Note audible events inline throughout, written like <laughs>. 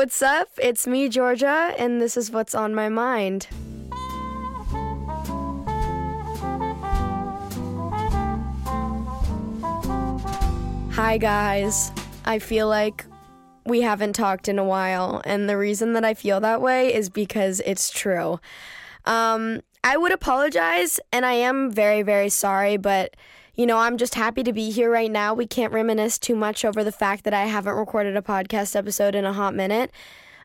What's up? It's me, Georgia, and this is what's on my mind. Hi, guys. I feel like we haven't talked in a while, and the reason that I feel that way is because it's true. Um, I would apologize, and I am very, very sorry, but you know, I'm just happy to be here right now. We can't reminisce too much over the fact that I haven't recorded a podcast episode in a hot minute.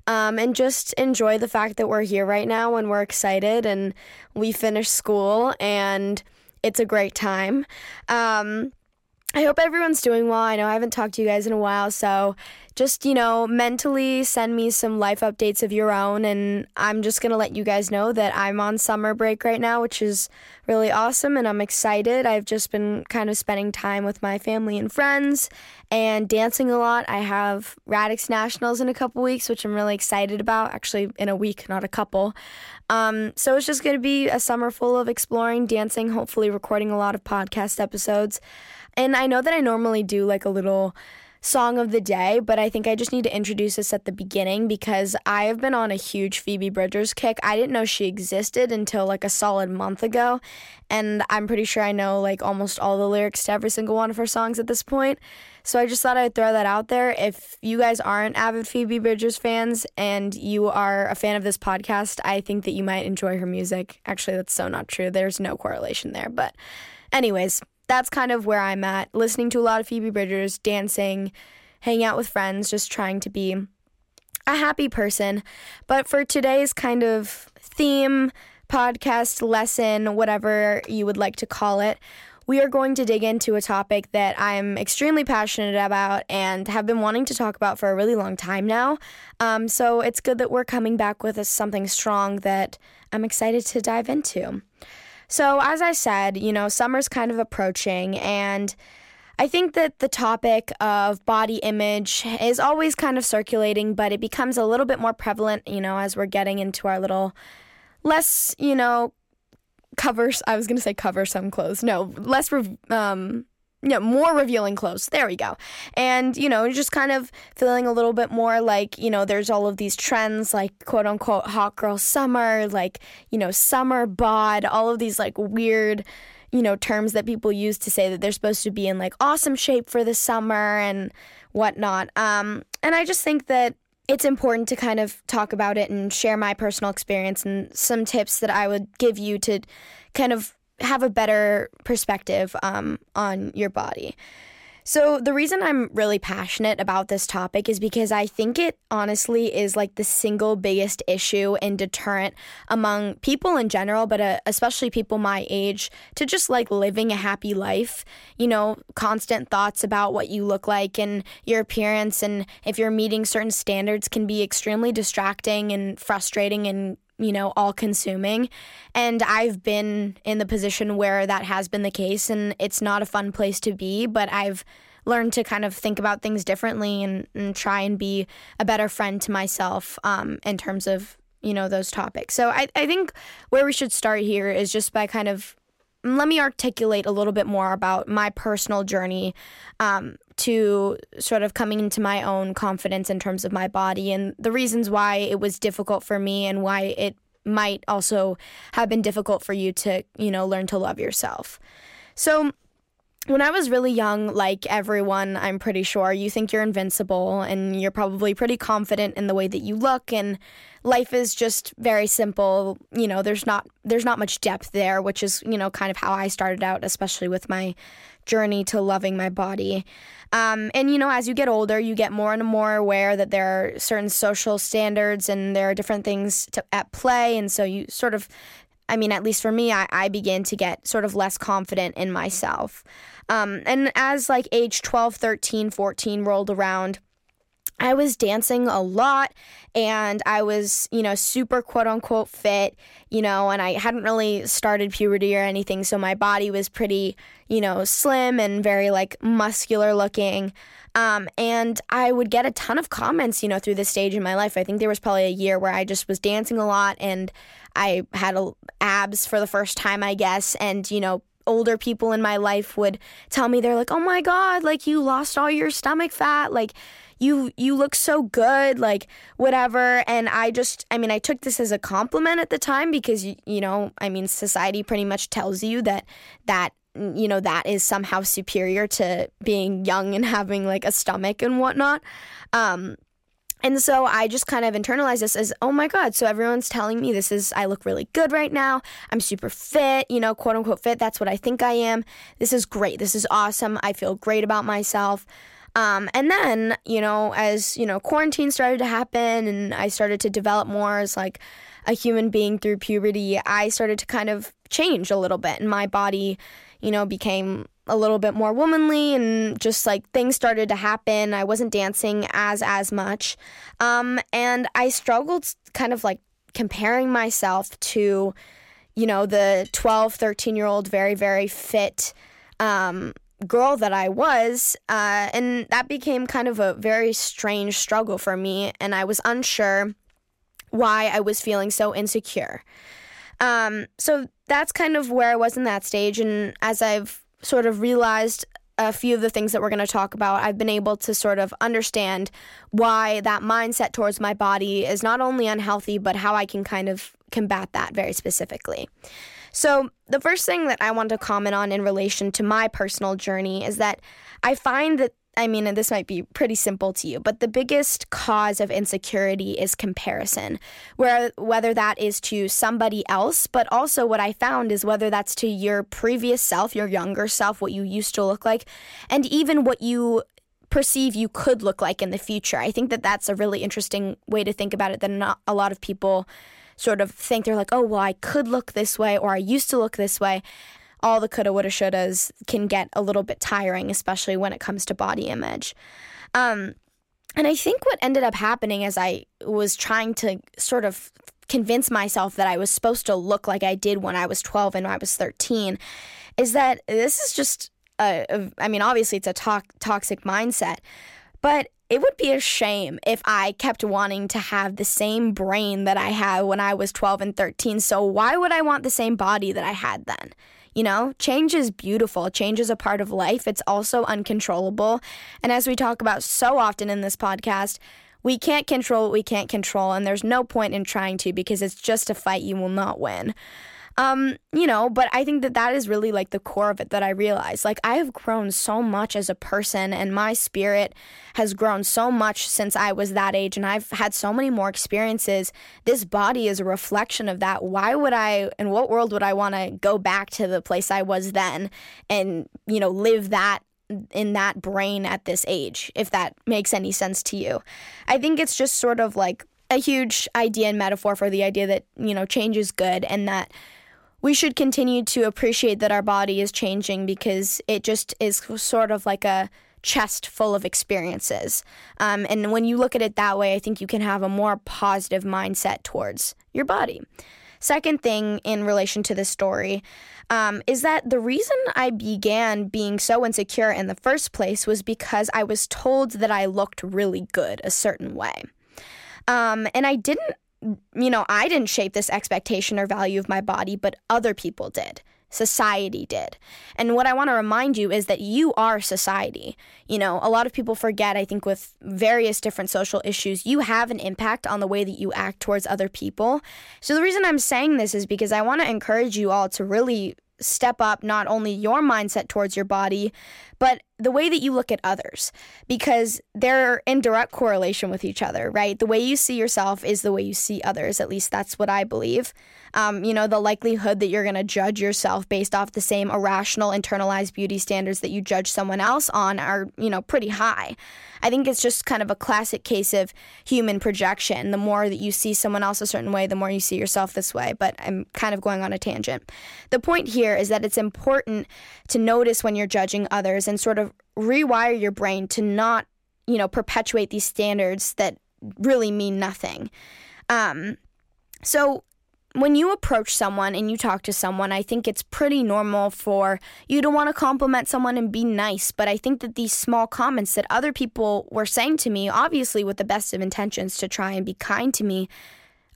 Um, and just enjoy the fact that we're here right now and we're excited and we finished school and it's a great time. Um, I hope everyone's doing well. I know I haven't talked to you guys in a while, so just, you know, mentally send me some life updates of your own. And I'm just going to let you guys know that I'm on summer break right now, which is really awesome. And I'm excited. I've just been kind of spending time with my family and friends and dancing a lot. I have Radix Nationals in a couple weeks, which I'm really excited about. Actually, in a week, not a couple. Um, so it's just going to be a summer full of exploring, dancing, hopefully recording a lot of podcast episodes. And I know that I normally do like a little song of the day, but I think I just need to introduce this at the beginning because I have been on a huge Phoebe Bridgers kick. I didn't know she existed until like a solid month ago, and I'm pretty sure I know like almost all the lyrics to every single one of her songs at this point. So I just thought I'd throw that out there. If you guys aren't avid Phoebe Bridgers fans and you are a fan of this podcast, I think that you might enjoy her music. Actually, that's so not true. There's no correlation there, but anyways, that's kind of where I'm at. Listening to a lot of Phoebe Bridgers, dancing, hanging out with friends, just trying to be a happy person. But for today's kind of theme, podcast, lesson, whatever you would like to call it, we are going to dig into a topic that I'm extremely passionate about and have been wanting to talk about for a really long time now. Um, so it's good that we're coming back with a, something strong that I'm excited to dive into. So, as I said, you know, summer's kind of approaching, and I think that the topic of body image is always kind of circulating, but it becomes a little bit more prevalent, you know, as we're getting into our little less, you know, covers. I was going to say cover some clothes. No, less, um, yeah, more revealing clothes. There we go. And, you know, just kind of feeling a little bit more like, you know, there's all of these trends like quote unquote hot girl summer, like, you know, summer bod, all of these like weird, you know, terms that people use to say that they're supposed to be in like awesome shape for the summer and whatnot. Um, and I just think that it's important to kind of talk about it and share my personal experience and some tips that I would give you to kind of have a better perspective um, on your body. So, the reason I'm really passionate about this topic is because I think it honestly is like the single biggest issue and deterrent among people in general, but uh, especially people my age, to just like living a happy life. You know, constant thoughts about what you look like and your appearance, and if you're meeting certain standards, can be extremely distracting and frustrating and you know, all consuming. And I've been in the position where that has been the case, and it's not a fun place to be, but I've learned to kind of think about things differently and, and try and be a better friend to myself um, in terms of, you know, those topics. So I, I think where we should start here is just by kind of let me articulate a little bit more about my personal journey um, to sort of coming into my own confidence in terms of my body and the reasons why it was difficult for me and why it might also have been difficult for you to, you know, learn to love yourself. So, when I was really young, like everyone, I'm pretty sure, you think you're invincible and you're probably pretty confident in the way that you look and life is just very simple. You know, there's not there's not much depth there, which is, you know, kind of how I started out, especially with my journey to loving my body. Um, and you know, as you get older, you get more and more aware that there are certain social standards and there are different things to, at play, and so you sort of I mean, at least for me, I, I begin to get sort of less confident in myself. Um, and as like age 12, 13, 14 rolled around, I was dancing a lot and I was, you know, super quote unquote fit, you know, and I hadn't really started puberty or anything. So my body was pretty, you know, slim and very like muscular looking. Um, and I would get a ton of comments, you know, through this stage in my life. I think there was probably a year where I just was dancing a lot and I had a, abs for the first time, I guess. And, you know, older people in my life would tell me, they're like, oh my God, like you lost all your stomach fat. Like, you you look so good like whatever and i just i mean i took this as a compliment at the time because you, you know i mean society pretty much tells you that that you know that is somehow superior to being young and <laughs> having like a stomach and whatnot um and so I just kind of internalized this as, oh my God, so everyone's telling me this is, I look really good right now. I'm super fit, you know, quote unquote fit. That's what I think I am. This is great. This is awesome. I feel great about myself. Um, and then, you know, as, you know, quarantine started to happen and I started to develop more as like a human being through puberty, I started to kind of change a little bit and my body, you know, became a little bit more womanly and just like things started to happen. I wasn't dancing as as much. Um, and I struggled kind of like comparing myself to you know the 12, 13 year old very very fit um, girl that I was, uh, and that became kind of a very strange struggle for me, and I was unsure why I was feeling so insecure. Um, so that's kind of where I was in that stage, and as I've sort of realized a few of the things that we're going to talk about, I've been able to sort of understand why that mindset towards my body is not only unhealthy, but how I can kind of combat that very specifically. So, the first thing that I want to comment on in relation to my personal journey is that I find that I mean, and this might be pretty simple to you, but the biggest cause of insecurity is comparison, where whether that is to somebody else, but also what I found is whether that's to your previous self, your younger self, what you used to look like, and even what you perceive you could look like in the future. I think that that's a really interesting way to think about it that not a lot of people sort of think they're like, "Oh, well, I could look this way or I used to look this way." all the coulda, woulda, shouldas can get a little bit tiring, especially when it comes to body image. Um, and I think what ended up happening as I was trying to sort of convince myself that I was supposed to look like I did when I was 12 and I was 13 is that this is just a, a I mean obviously it's a to- toxic mindset but it would be a shame if I kept wanting to have the same brain that I had when I was 12 and 13 so why would I want the same body that I had then you know, change is beautiful. Change is a part of life. It's also uncontrollable. And as we talk about so often in this podcast, we can't control what we can't control, and there's no point in trying to because it's just a fight you will not win. Um, you know, but I think that that is really like the core of it that I realized. Like, I have grown so much as a person, and my spirit has grown so much since I was that age, and I've had so many more experiences. This body is a reflection of that. Why would I, in what world would I want to go back to the place I was then and, you know, live that in that brain at this age, if that makes any sense to you? I think it's just sort of like a huge idea and metaphor for the idea that, you know, change is good and that we should continue to appreciate that our body is changing because it just is sort of like a chest full of experiences. Um, and when you look at it that way, I think you can have a more positive mindset towards your body. Second thing in relation to this story um, is that the reason I began being so insecure in the first place was because I was told that I looked really good a certain way. Um, and I didn't you know, I didn't shape this expectation or value of my body, but other people did. Society did. And what I want to remind you is that you are society. You know, a lot of people forget, I think, with various different social issues, you have an impact on the way that you act towards other people. So the reason I'm saying this is because I want to encourage you all to really step up not only your mindset towards your body, but the way that you look at others because they're in direct correlation with each other, right? The way you see yourself is the way you see others. At least that's what I believe. Um, you know, the likelihood that you're going to judge yourself based off the same irrational, internalized beauty standards that you judge someone else on are, you know, pretty high. I think it's just kind of a classic case of human projection. The more that you see someone else a certain way, the more you see yourself this way. But I'm kind of going on a tangent. The point here is that it's important to notice when you're judging others and sort of rewire your brain to not, you know, perpetuate these standards that really mean nothing. Um, so when you approach someone and you talk to someone, I think it's pretty normal for you to want to compliment someone and be nice. But I think that these small comments that other people were saying to me, obviously with the best of intentions to try and be kind to me,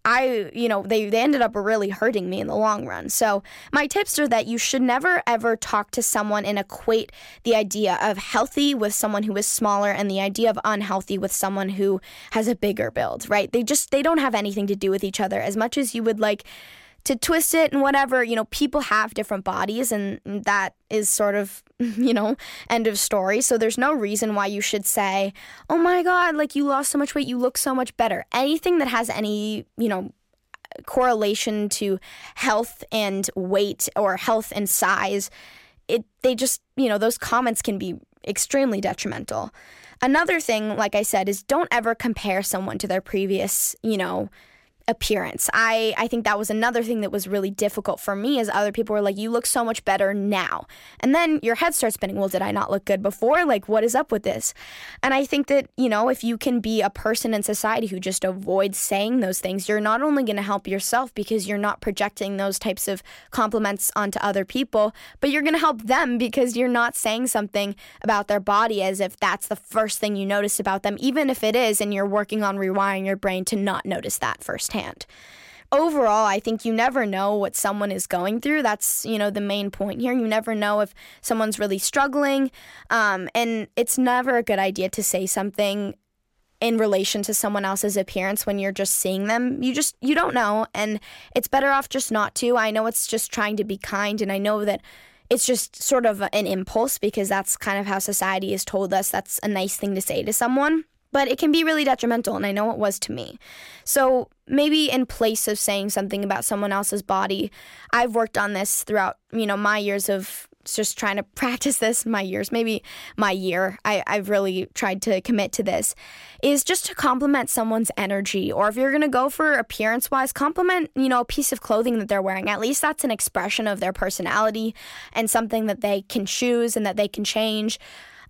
I, you know, they, they ended up really hurting me in the long run. So, my tips are that you should never ever talk to someone and equate the idea of healthy with someone who is smaller and the idea of unhealthy with someone who has a bigger build, right? They just, they don't have anything to do with each other as much as you would like to twist it and whatever. You know, people have different bodies, and that is sort of, <laughs> you know, end of story. So there's no reason why you should say, oh my God, like you lost so much weight, you look so much better. Anything that has any, you know, correlation to health and weight or health and size, it they just, you know, those comments can be extremely detrimental. Another thing, like I said, is don't ever compare someone to their previous, you know, appearance. I, I think that was another thing that was really difficult for me as other people were like, you look so much better now. And then your head starts spinning. Well, did I not look good before? Like, what is up with this? And I think that, you know, if you can be a person in society who just avoids saying those things, you're not only going to help yourself because you're not projecting those types of compliments onto other people, but you're going to help them because you're not saying something about their body as if that's the first thing you notice about them, even if it is, and you're working on rewiring your brain to not notice that firsthand firsthand. Overall, I think you never know what someone is going through. That's, you know, the main point here. You never know if someone's really struggling. Um, and it's never a good idea to say something in relation to someone else's appearance when you're just seeing them. You just, you don't know. And it's better off just not to. I know it's just trying to be kind. And I know that it's just sort of an impulse because that's kind of how society has told us that's a nice thing to say to someone but it can be really detrimental and i know it was to me. So maybe in place of saying something about someone else's body i've worked on this throughout you know my years of just trying to <laughs> practice this my years maybe my year I, i've really tried to commit to this is just to compliment someone's energy or if you're going to go for appearance wise compliment you know a piece of clothing that they're wearing. At least that's an expression of their personality and something that they can choose and that they can change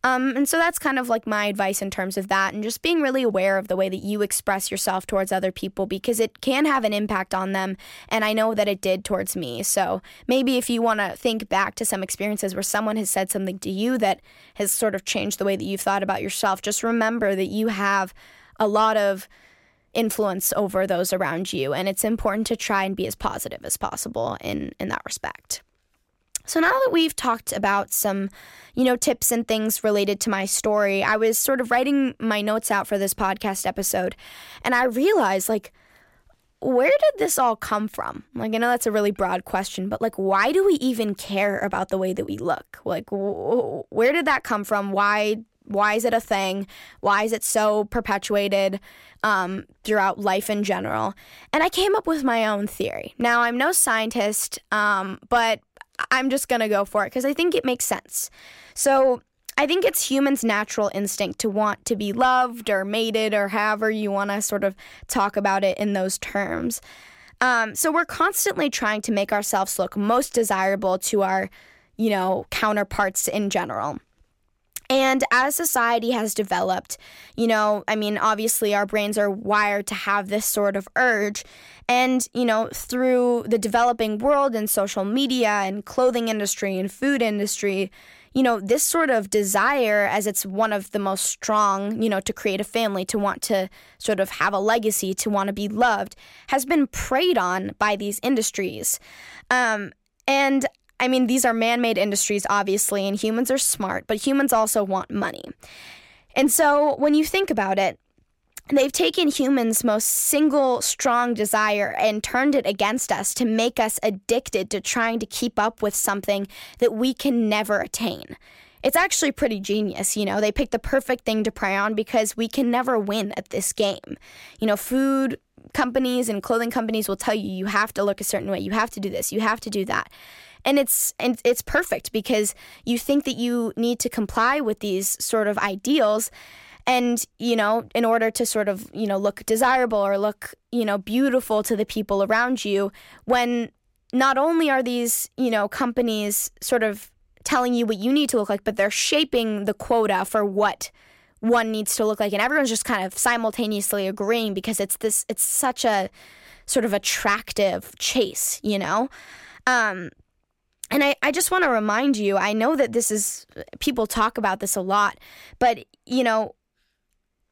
um, and so that's kind of like my advice in terms of that and just being really aware of the way that you express yourself towards other people because it can have an impact on them. And I know that it did towards me. So maybe if you want to think back to some experiences where someone has said something to you that has sort of changed the way that you've thought about yourself, just remember that you have a lot of influence over those around you. And it's important to try and be as positive as possible in, in that respect. So now that we've talked about some, you know, tips and things related to my story, I was sort of writing my notes out for this podcast episode and I realized like where did this all come from? Like I know that's a really broad question, but like why do we even care about the way that we look? Like wh- where did that come from? Why why is it a thing? Why is it so perpetuated um, throughout life in general? And I came up with my own theory. Now, I'm no scientist, um, but I'm just going to go for it because I think it makes sense. So, I think it's humans' natural instinct to want to be loved or mated or however you want to sort of talk about it in those terms. Um, so we're constantly trying to make ourselves look most desirable to our, you know, counterparts in general. And as society has developed, you know, I mean, obviously our brains are wired to have this sort of urge. And, you know, through the developing world and social media and clothing industry and food industry, you know, this sort of desire, as it's one of the most strong, you know, to create a family, to want to sort of have a legacy, to want to be loved, has been preyed on by these industries. Um, and I mean, these are man made industries, obviously, and humans are smart, but humans also want money. And so when you think about it, they've taken humans' most single strong desire and turned it against us to make us addicted to trying to keep up with something that we can never attain. It's actually pretty genius, you know. They picked the perfect thing to prey on because we can never win at this game. You know, food companies and clothing companies will tell you you have to look a certain way, you have to do this, you have to do that. And it's and it's perfect because you think that you need to comply with these sort of ideals and you know in order to sort of you know look desirable or look you know beautiful to the people around you when not only are these you know companies sort of telling you what you need to look like but they're shaping the quota for what one needs to look like and everyone's just kind of simultaneously agreeing because it's this it's such a sort of attractive chase you know um and I, I just want to remind you i know that this is people talk about this a lot but you know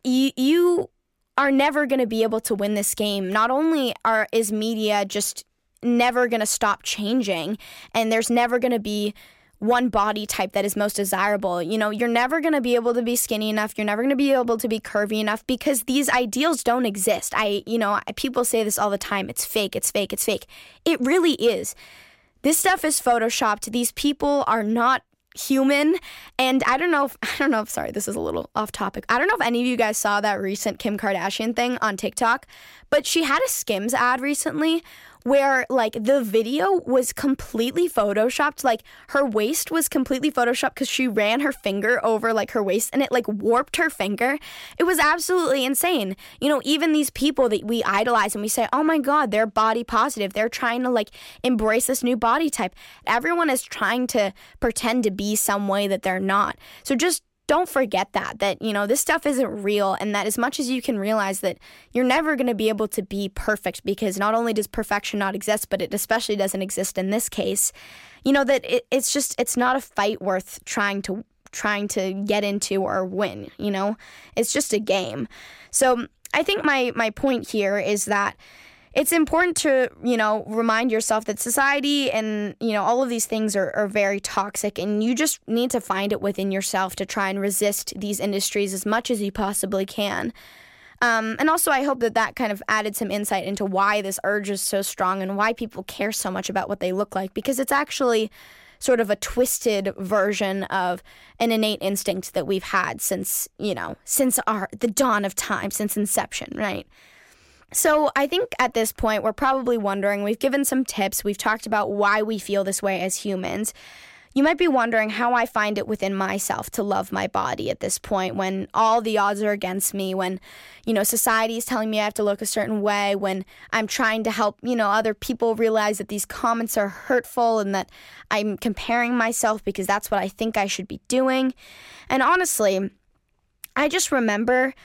you, you are never going to be able to win this game. Not only are is media just never going to stop changing and there's never going to be one body type that is most desirable. You know, you're never going to be able to be skinny enough. You're never going to be able to be curvy enough because these ideals don't exist. I, you know, people say this all the time. It's fake. It's fake. It's fake. It really is. This stuff is photoshopped. These people are not human and i don't know if <laughs> i don't know if sorry this is a little off topic i don't know if any of you guys saw that recent kim kardashian thing on tiktok but she had a skims ad recently where like the video was completely photoshopped like her waist was completely photoshopped because she ran her finger over like her waist and it like warped her finger. It was absolutely insane. You know even these people that we idolize and we say oh my god they're body positive. They're trying to like embrace this new body type. Everyone is trying to pretend to be some way that they're not. So just don't forget that that you know this stuff isn't real and that as much as you can realize that you're never going to be able to be perfect because not only does perfection not exist but it especially doesn't exist in this case you know that it, it's just it's not a fight worth trying to trying to get into or win you know? It's just a game. So i think my my point here is that it's important to, you know, remind yourself that society and, you know, all of these things are, are very toxic and you just need to find it within yourself to try and resist these industries as much as you possibly can. Um, and also, I hope that that kind of added some insight into why this urge is so strong and why people care so much about what they look like because it's actually sort of a twisted version of an innate instinct that we've had since, you know, since our the dawn of time, since inception, right? So, I think at this point, we're probably wondering we've given some tips, we've talked about why we feel this way as humans. You might be wondering how I find it within myself to love my body at this point when all the odds are against me, when, you know, society is telling me I have to look a certain way, when I'm trying to help, you know, other people realize that these comments are hurtful and that I'm comparing myself because that's what I think I should be doing. And honestly, I just remember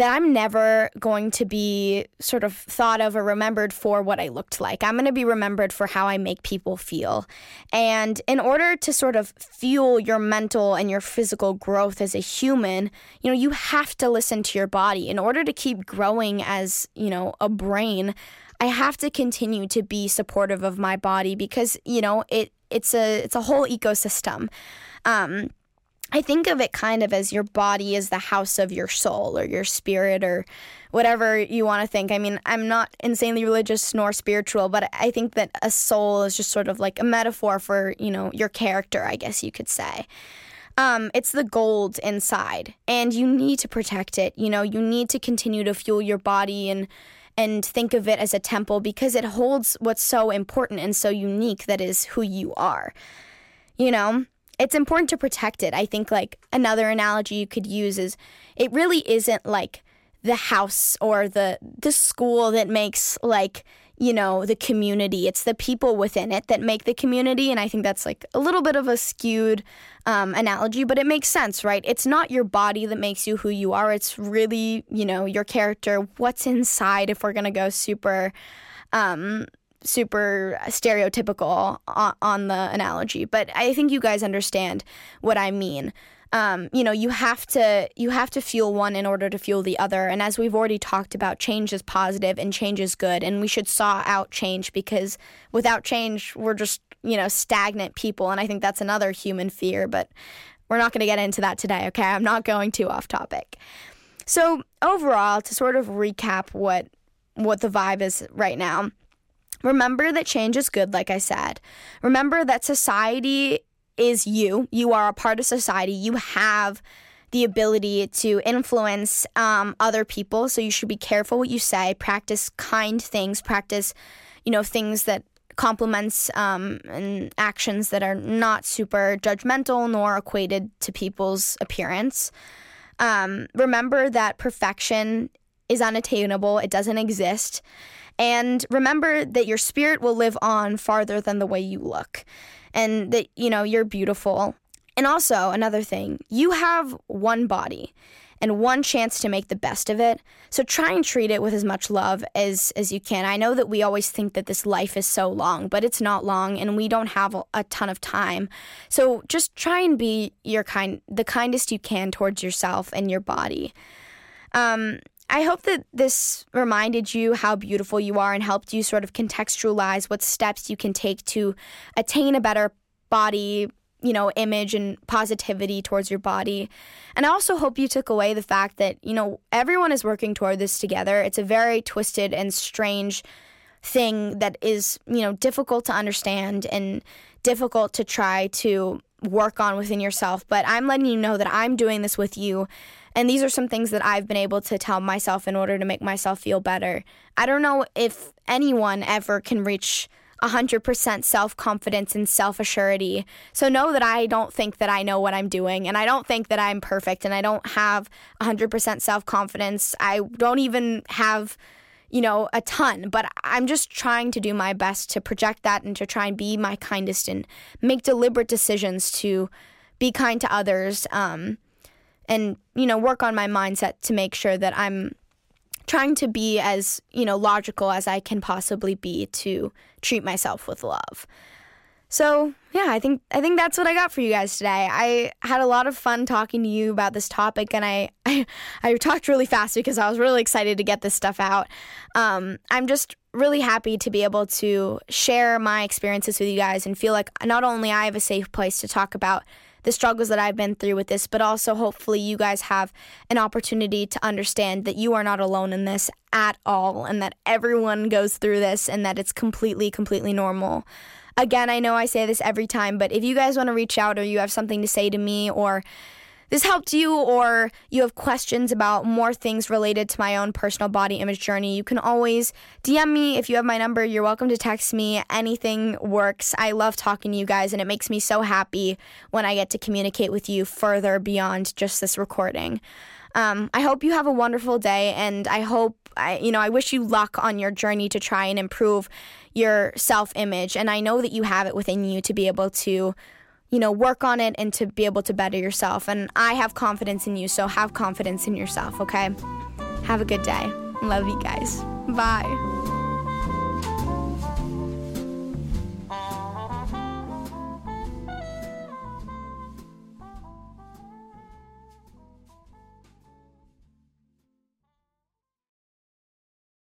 that I'm never going to be sort of thought of or remembered for what I looked like. I'm going to be remembered for how I make people feel. And in order to sort of fuel your mental and your physical growth as a human, you know, you have to listen to your body. In order to keep growing as, you know, a brain, I have to continue to be supportive of my body because, you know, it it's a it's a whole ecosystem. Um, I think of it kind of as your body is the house of your soul or your spirit or whatever you want to think. I mean, I'm not insanely religious nor spiritual, but I think that a soul is just sort of like a metaphor for, you know, your character, I guess you could say. Um, it's the gold inside, and you need to protect it. You know, you need to continue to fuel your body and and think of it as a temple because it holds what's so important and so unique that is who you are. You know, it's important to protect it. I think like another analogy you could use is it really isn't like the house or the the school that makes like you know the community. It's the people within it that make the community and i think that's like a little bit of a skewed um, analogy but it makes sense right? It's not your body that makes you who you are. It's really you know your character what's inside if we're gonna go super um, super stereotypical on, the analogy, but I think you guys understand what I mean. Um, you know, you have to you have to fuel one in order to fuel the other. And as we've already talked about, change is positive and change is good, and we should saw out change because without change, we're just you know stagnant people. And I think that's another human fear, but we're not going to get into that today. Okay, I'm not going too off topic. So overall, to sort of recap what what the vibe is right now Remember that change is good, like I said. Remember that society is you. You are a part of society. You have the ability to influence um, other people. So you should be careful what you say. Practice kind things. Practice, you know, things that compliments um, and actions that are not super judgmental nor equated to people's appearance. Um, remember that perfection is unattainable. It doesn't exist. And remember that your spirit will live on farther than the way you look, and that, you know, you're beautiful. And also, another thing, you have one body and one chance to make the best of it. So try and treat it with as much love as as you can. I know that we always think that this life is so long, but it's not long and we don't have a ton of time. So just try and be your kind the kindest you can towards yourself and your body. Um, I hope that this reminded you how beautiful you are and helped you sort of contextualize what steps you can take to attain a better body, you know, image and positivity towards your body. And I also hope you took away the fact that, you know, everyone is working toward this together. It's a very twisted and strange thing that is, you know, difficult to understand and difficult to try to work on within yourself. But I'm letting you know that I'm doing this with you. And these are some things that I've been able to tell myself in order to make myself feel better. I don't know if anyone ever can reach 100% self confidence and self assurity. So know that I don't think that I know what I'm doing and I don't think that I'm perfect and I don't have 100% self confidence. I don't even have you know, a ton, but I'm just trying to do my best to project that and to try and be my kindest and make deliberate decisions to be kind to others um, and, you know, work on my mindset to make sure that I'm trying to be as, you know, logical as I can possibly be to treat myself with love. So yeah, I think I think that's what I got for you guys today. I had a lot of fun talking to you about this topic, and I <laughs> I, I talked really fast because I was really excited to get this stuff out. Um, I'm just really happy to be able to share my experiences with you guys and feel like not only I have a safe place to talk about the struggles that I've been through with this, but also hopefully you guys have an opportunity to understand that you are not alone in this at all and that everyone goes through this and that it's completely, completely normal. Again, I know I say this every time, but if you guys want to reach out or you have something to say to me or this helped you or you have questions about more things related to my own personal body image journey, you can always DM me. If you have my number, you're welcome to text me. Anything works. I love talking to you guys, and it makes me so happy when I get to communicate with you further beyond just this recording. Um, I hope you have a wonderful day, and I hope I, you know, I wish you luck on your journey to try and improve your self image. And I know that you have it within you to be able to, you know, work on it and to be able to better yourself. And I have confidence in you, so have confidence in yourself, okay? Have a good day. Love you guys. Bye.